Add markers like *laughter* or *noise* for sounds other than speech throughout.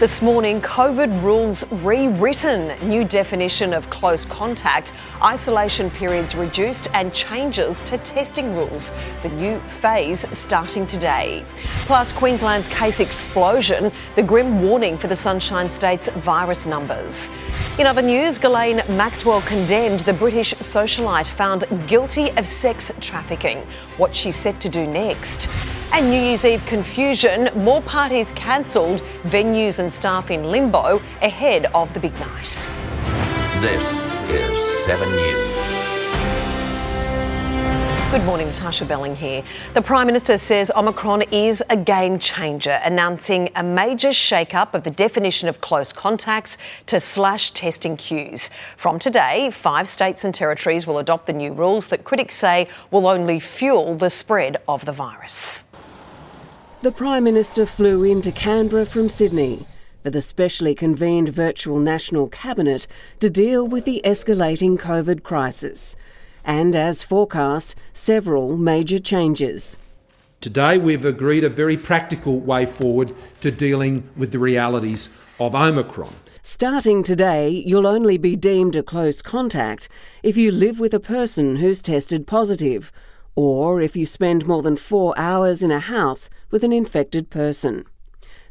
This morning, COVID rules rewritten. New definition of close contact, isolation periods reduced, and changes to testing rules. The new phase starting today. Plus, Queensland's case explosion, the grim warning for the Sunshine State's virus numbers. In other news, Ghislaine Maxwell condemned the British socialite found guilty of sex trafficking. What she's set to do next. And New Year's Eve confusion, more parties cancelled, venues and staff in limbo ahead of the big night. This is 7 News. Good morning, Natasha Belling here. The Prime Minister says Omicron is a game changer, announcing a major shake-up of the definition of close contacts to slash testing queues. From today, five states and territories will adopt the new rules that critics say will only fuel the spread of the virus. The Prime Minister flew into Canberra from Sydney for the specially convened virtual National Cabinet to deal with the escalating COVID crisis. And as forecast, several major changes. Today, we've agreed a very practical way forward to dealing with the realities of Omicron. Starting today, you'll only be deemed a close contact if you live with a person who's tested positive or if you spend more than four hours in a house with an infected person.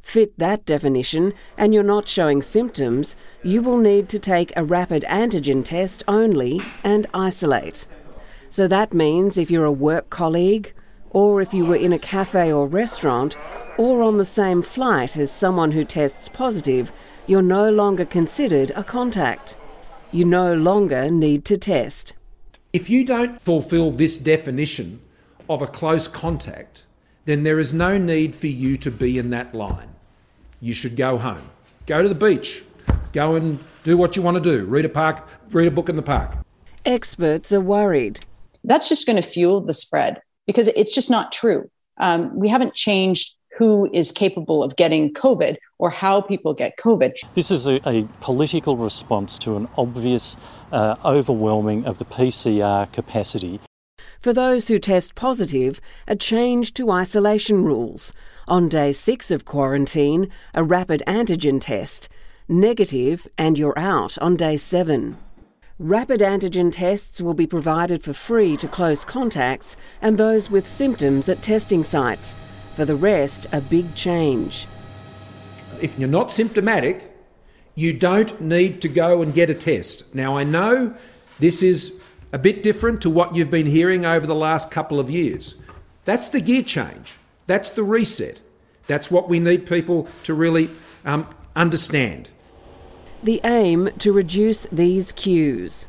Fit that definition and you're not showing symptoms, you will need to take a rapid antigen test only and isolate. So that means if you're a work colleague, or if you were in a cafe or restaurant, or on the same flight as someone who tests positive, you're no longer considered a contact. You no longer need to test. If you don't fulfil this definition of a close contact, then there is no need for you to be in that line. You should go home. Go to the beach. Go and do what you want to do. Read a park, read a book in the park. Experts are worried. That's just going to fuel the spread because it's just not true. Um, we haven't changed who is capable of getting COVID or how people get COVID. This is a, a political response to an obvious uh, overwhelming of the PCR capacity. For those who test positive, a change to isolation rules. On day six of quarantine, a rapid antigen test. Negative, and you're out on day seven. Rapid antigen tests will be provided for free to close contacts and those with symptoms at testing sites. For the rest, a big change. If you're not symptomatic, you don't need to go and get a test. Now, I know this is a bit different to what you've been hearing over the last couple of years. That's the gear change, that's the reset. That's what we need people to really um, understand. The aim to reduce these queues.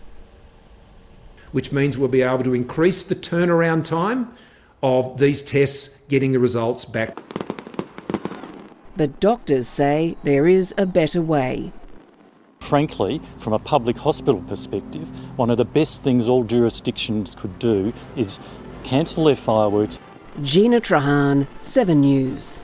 Which means we'll be able to increase the turnaround time of these tests getting the results back. But doctors say there is a better way. Frankly, from a public hospital perspective, one of the best things all jurisdictions could do is cancel their fireworks. Gina Trahan, 7 News.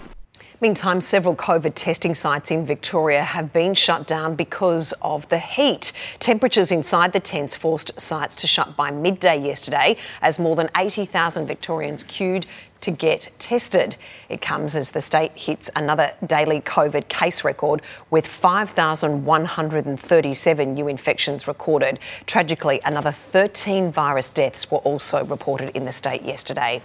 Meantime, several COVID testing sites in Victoria have been shut down because of the heat. Temperatures inside the tents forced sites to shut by midday yesterday as more than 80,000 Victorians queued to get tested. It comes as the state hits another daily COVID case record with 5,137 new infections recorded. Tragically, another 13 virus deaths were also reported in the state yesterday.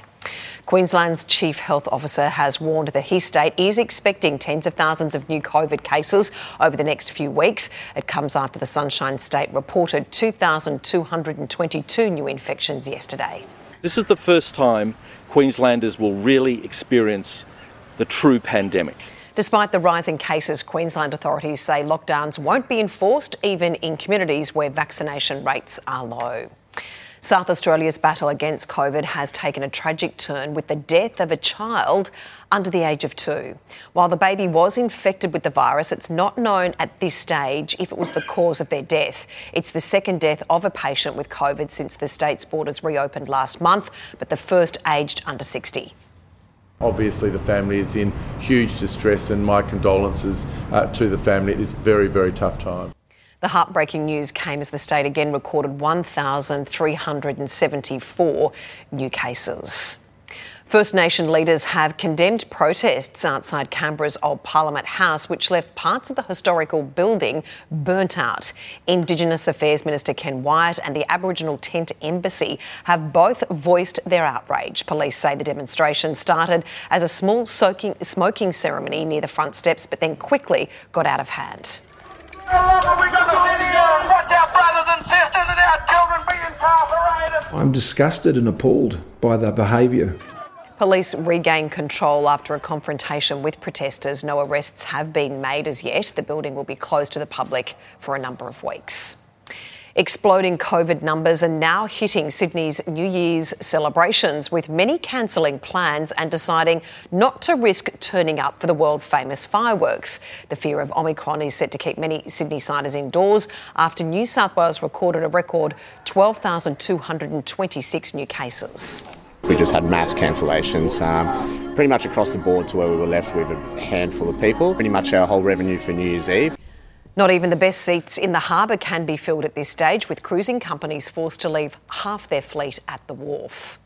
Queensland's Chief Health Officer has warned that his state is expecting tens of thousands of new COVID cases over the next few weeks. It comes after the Sunshine State reported 2,222 new infections yesterday. This is the first time Queenslanders will really experience the true pandemic. Despite the rising cases, Queensland authorities say lockdowns won't be enforced even in communities where vaccination rates are low. South Australia's battle against COVID has taken a tragic turn with the death of a child under the age of two. While the baby was infected with the virus, it's not known at this stage if it was the cause of their death. It's the second death of a patient with COVID since the state's borders reopened last month, but the first aged under 60. Obviously, the family is in huge distress, and my condolences uh, to the family. It is a very, very tough time. The heartbreaking news came as the state again recorded 1,374 new cases. First Nation leaders have condemned protests outside Canberra's old Parliament House, which left parts of the historical building burnt out. Indigenous Affairs Minister Ken Wyatt and the Aboriginal Tent Embassy have both voiced their outrage. Police say the demonstration started as a small soaking, smoking ceremony near the front steps, but then quickly got out of hand. I'm disgusted and appalled by the behaviour. Police regained control after a confrontation with protesters. No arrests have been made as yet. The building will be closed to the public for a number of weeks. Exploding COVID numbers are now hitting Sydney's New Year's celebrations, with many cancelling plans and deciding not to risk turning up for the world famous fireworks. The fear of Omicron is set to keep many Sydney siders indoors after New South Wales recorded a record 12,226 new cases. We just had mass cancellations, um, pretty much across the board to where we were left with a handful of people. Pretty much our whole revenue for New Year's Eve. Not even the best seats in the harbour can be filled at this stage, with cruising companies forced to leave half their fleet at the wharf.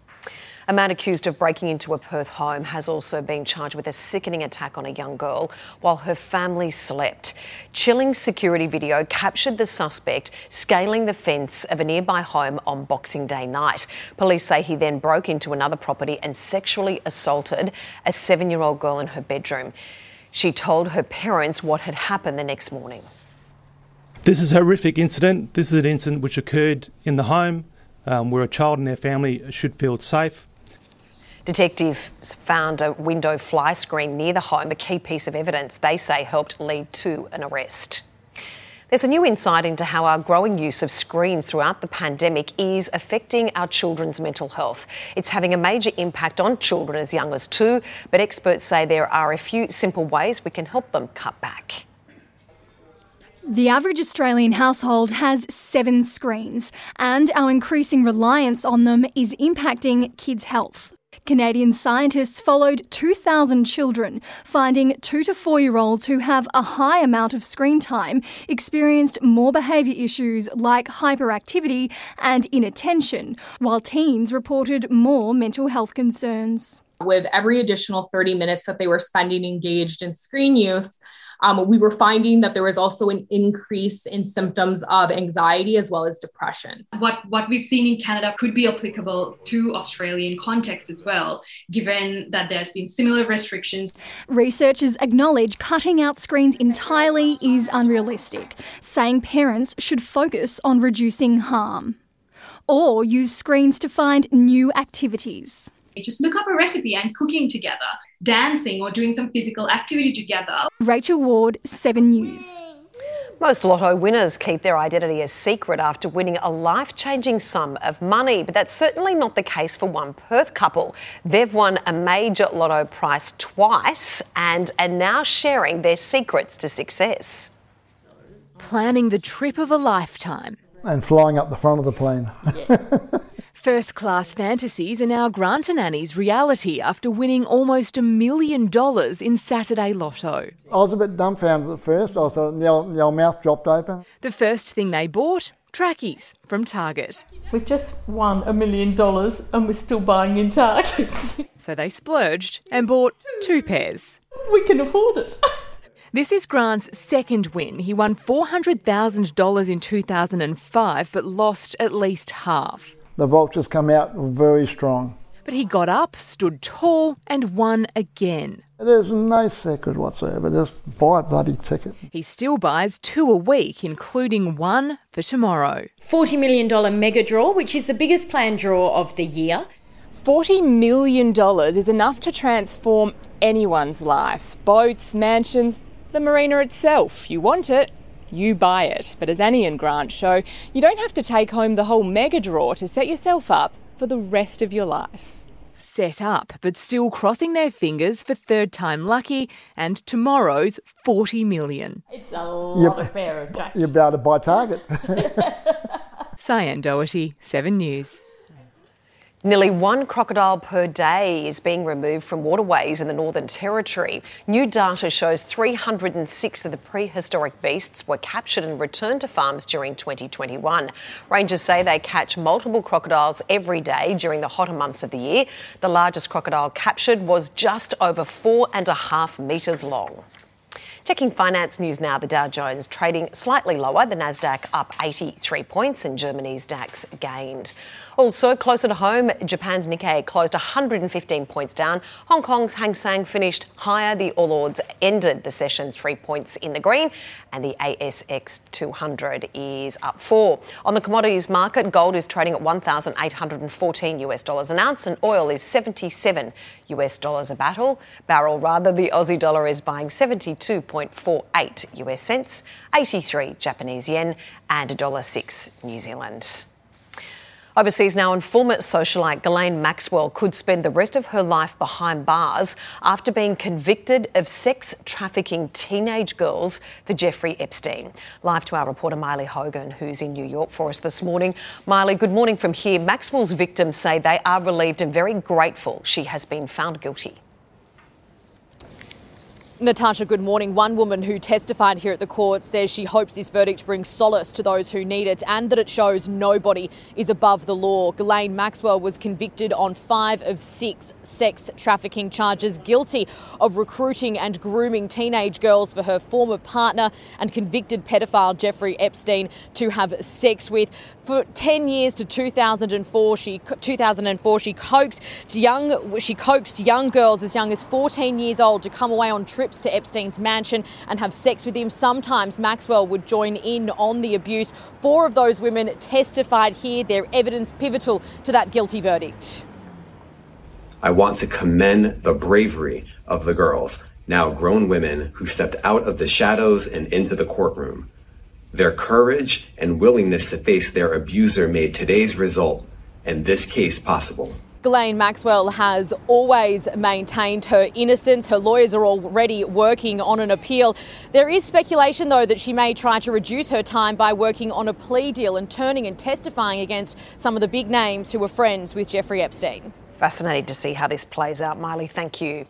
A man accused of breaking into a Perth home has also been charged with a sickening attack on a young girl while her family slept. Chilling security video captured the suspect scaling the fence of a nearby home on Boxing Day night. Police say he then broke into another property and sexually assaulted a seven year old girl in her bedroom. She told her parents what had happened the next morning. This is a horrific incident. This is an incident which occurred in the home um, where a child and their family should feel safe. Detectives found a window fly screen near the home, a key piece of evidence they say helped lead to an arrest. There's a new insight into how our growing use of screens throughout the pandemic is affecting our children's mental health. It's having a major impact on children as young as two, but experts say there are a few simple ways we can help them cut back. The average Australian household has seven screens, and our increasing reliance on them is impacting kids' health. Canadian scientists followed 2,000 children, finding two to four year olds who have a high amount of screen time experienced more behaviour issues like hyperactivity and inattention, while teens reported more mental health concerns. With every additional 30 minutes that they were spending engaged in screen use, um, we were finding that there was also an increase in symptoms of anxiety as well as depression. What, what we've seen in Canada could be applicable to Australian context as well, given that there's been similar restrictions. Researchers acknowledge cutting out screens entirely is unrealistic, saying parents should focus on reducing harm. Or use screens to find new activities. Just look up a recipe and cooking together, dancing or doing some physical activity together. Rachel Ward, 7 News. Most lotto winners keep their identity a secret after winning a life changing sum of money, but that's certainly not the case for one Perth couple. They've won a major lotto prize twice and are now sharing their secrets to success. Planning the trip of a lifetime. And flying up the front of the plane. *laughs* First class fantasies are now Grant and Annie's reality after winning almost a million dollars in Saturday Lotto. I was a bit dumbfounded at first. I was, the, old, the old mouth dropped open. The first thing they bought Trackies from Target. We've just won a million dollars and we're still buying in Target. *laughs* so they splurged and bought two pairs. We can afford it. *laughs* This is Grant's second win. He won $400,000 in 2005 but lost at least half. The vultures come out very strong. But he got up, stood tall, and won again. There's no secret whatsoever. Just buy a bloody ticket. He still buys two a week, including one for tomorrow. $40 million mega draw, which is the biggest planned draw of the year. $40 million is enough to transform anyone's life. Boats, mansions, the marina itself. You want it, you buy it. But as Annie and Grant show, you don't have to take home the whole mega draw to set yourself up for the rest of your life. Set up, but still crossing their fingers for third time lucky and tomorrow's 40 million. It's a lot you, of pair of You're about to buy Target. *laughs* Cyan Doherty, 7 News. Nearly one crocodile per day is being removed from waterways in the Northern Territory. New data shows 306 of the prehistoric beasts were captured and returned to farms during 2021. Rangers say they catch multiple crocodiles every day during the hotter months of the year. The largest crocodile captured was just over four and a half metres long. Checking finance news now, the Dow Jones trading slightly lower, the Nasdaq up 83 points and Germany's DAX gained. Also, closer to home, Japan's Nikkei closed 115 points down. Hong Kong's Hang Seng finished higher. The All Ords ended the session three points in the green, and the ASX 200 is up four. On the commodities market, gold is trading at 1,814 US dollars an ounce, and oil is 77 US dollars a barrel. Barrel rather, the Aussie dollar is buying 72.48 US cents, 83 Japanese yen, and $1.06 New Zealand. Overseas now, informant socialite Ghislaine Maxwell could spend the rest of her life behind bars after being convicted of sex trafficking teenage girls for Jeffrey Epstein. Live to our reporter Mylee Hogan, who's in New York for us this morning. Mylee, good morning from here. Maxwell's victims say they are relieved and very grateful she has been found guilty. Natasha, good morning. One woman who testified here at the court says she hopes this verdict brings solace to those who need it and that it shows nobody is above the law. Ghislaine Maxwell was convicted on five of six sex trafficking charges, guilty of recruiting and grooming teenage girls for her former partner and convicted pedophile Jeffrey Epstein to have sex with. For 10 years to 2004, she 2004 she coaxed young she coaxed young girls as young as 14 years old to come away on trips trips to Epstein's mansion and have sex with him. Sometimes Maxwell would join in on the abuse. Four of those women testified here, their evidence pivotal to that guilty verdict. I want to commend the bravery of the girls, now grown women, who stepped out of the shadows and into the courtroom. Their courage and willingness to face their abuser made today's result and this case possible. Ghislaine Maxwell has always maintained her innocence. Her lawyers are already working on an appeal. There is speculation, though, that she may try to reduce her time by working on a plea deal and turning and testifying against some of the big names who were friends with Jeffrey Epstein. Fascinating to see how this plays out, Mylee. Thank you.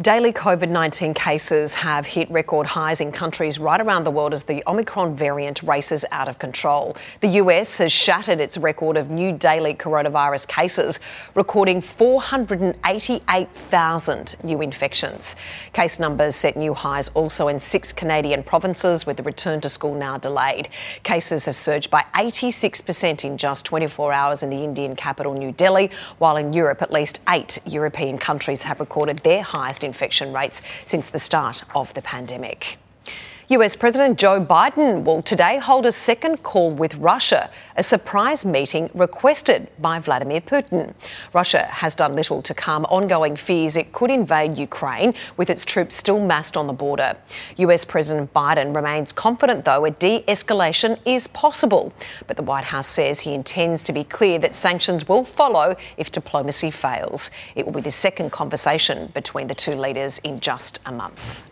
Daily COVID 19 cases have hit record highs in countries right around the world as the Omicron variant races out of control. The US has shattered its record of new daily coronavirus cases, recording 488,000 new infections. Case numbers set new highs also in six Canadian provinces, with the return to school now delayed. Cases have surged by 86% in just 24 hours in the Indian capital, New Delhi, while in Europe, at least eight European countries have recorded their highest infection rates since the start of the pandemic. US President Joe Biden will today hold a second call with Russia, a surprise meeting requested by Vladimir Putin. Russia has done little to calm ongoing fears it could invade Ukraine, with its troops still massed on the border. US President Biden remains confident, though, a de escalation is possible. But the White House says he intends to be clear that sanctions will follow if diplomacy fails. It will be the second conversation between the two leaders in just a month.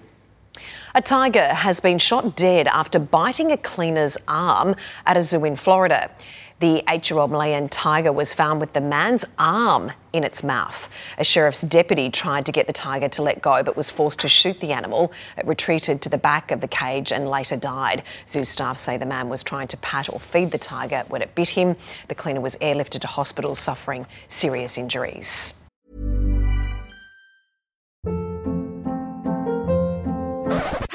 A tiger has been shot dead after biting a cleaner's arm at a zoo in Florida. The eight year old Malayan tiger was found with the man's arm in its mouth. A sheriff's deputy tried to get the tiger to let go but was forced to shoot the animal. It retreated to the back of the cage and later died. Zoo staff say the man was trying to pat or feed the tiger when it bit him. The cleaner was airlifted to hospital suffering serious injuries.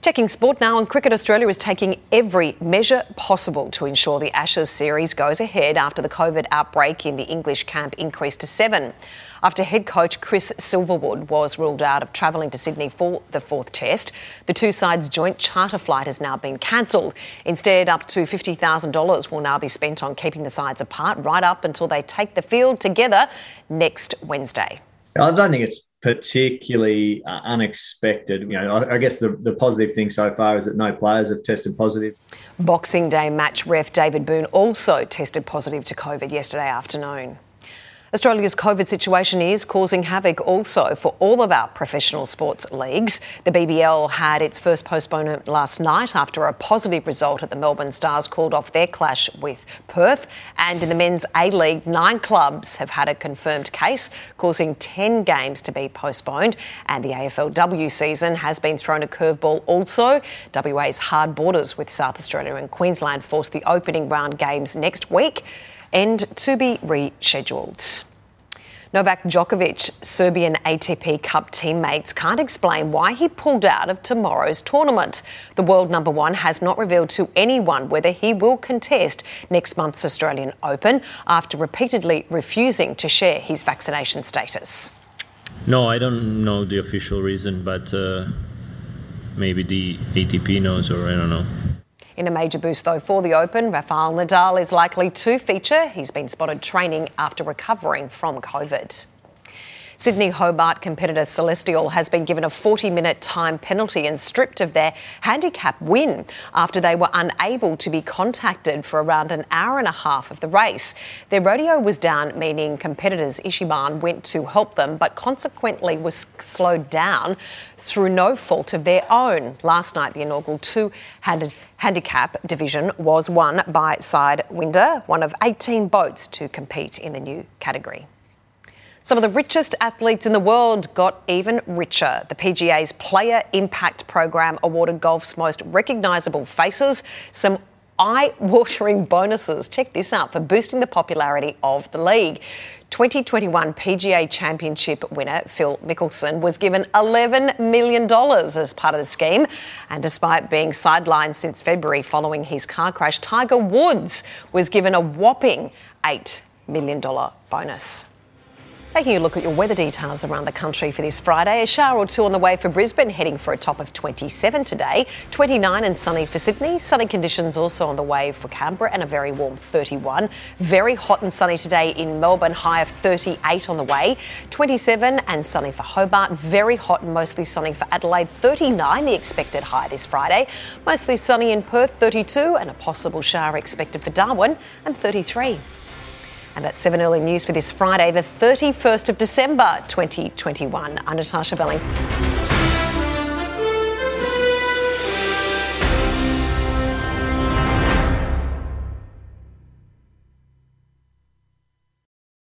Checking sport now, and Cricket Australia is taking every measure possible to ensure the Ashes series goes ahead after the COVID outbreak in the English camp increased to seven. After head coach Chris Silverwood was ruled out of travelling to Sydney for the fourth test, the two sides' joint charter flight has now been cancelled. Instead, up to $50,000 will now be spent on keeping the sides apart right up until they take the field together next Wednesday. I don't think it's particularly uh, unexpected. You know, I, I, guess the, the positive thing so far is that no players have tested positive. Boxing Day match ref David Boon also tested positive to COVID yesterday afternoon. Australia's COVID situation is causing havoc also for all of our professional sports leagues. The BBL had its first postponement last night after a positive result at the Melbourne Stars called off their clash with Perth. And in the men's A League, nine clubs have had a confirmed case, causing 10 games to be postponed. And the AFLW season has been thrown a curveball also. WA's hard borders with South Australia and Queensland force the opening round games next week and to be rescheduled. Novak Djokovic, Serbian ATP Cup teammates can't explain why he pulled out of tomorrow's tournament. The world number one has not revealed to anyone whether he will contest next month's Australian Open after repeatedly refusing to share his vaccination status. No, I don't know the official reason, but uh, maybe the ATP knows, or I don't know. In a major boost, though, for the Open, Rafael Nadal is likely to feature. He's been spotted training after recovering from COVID. Sydney Hobart competitor Celestial has been given a 40 minute time penalty and stripped of their handicap win after they were unable to be contacted for around an hour and a half of the race. Their rodeo was down, meaning competitors Ichi Ban went to help them, but consequently was slowed down through no fault of their own. Last night, the inaugural two handed handicap division was won by Sidewinder, one of 18 boats to compete in the new category. Some of the richest athletes in the world got even richer. The PGA's Player Impact Program awarded golf's most recognisable faces some eye watering bonuses. Check this out for boosting the popularity of the league. 2021 PGA Championship winner Phil Mickelson was given $11 million as part of the scheme. And despite being sidelined since February following his car crash, Tiger Woods was given a whopping $8 million bonus. Taking a look at your weather details around the country for this Friday. A shower or two on the way for Brisbane, heading for a top of 27 today. 29 and sunny for Sydney. Sunny conditions also on the way for Canberra and a very warm 31. Very hot and sunny today in Melbourne, high of 38 on the way. 27 and sunny for Hobart. Very hot and mostly sunny for Adelaide. 39 the expected high this Friday. Mostly sunny in Perth, 32, and a possible shower expected for Darwin and 33. And that's 7 early news for this Friday, the 31st of December 2021. I'm Natasha Belling.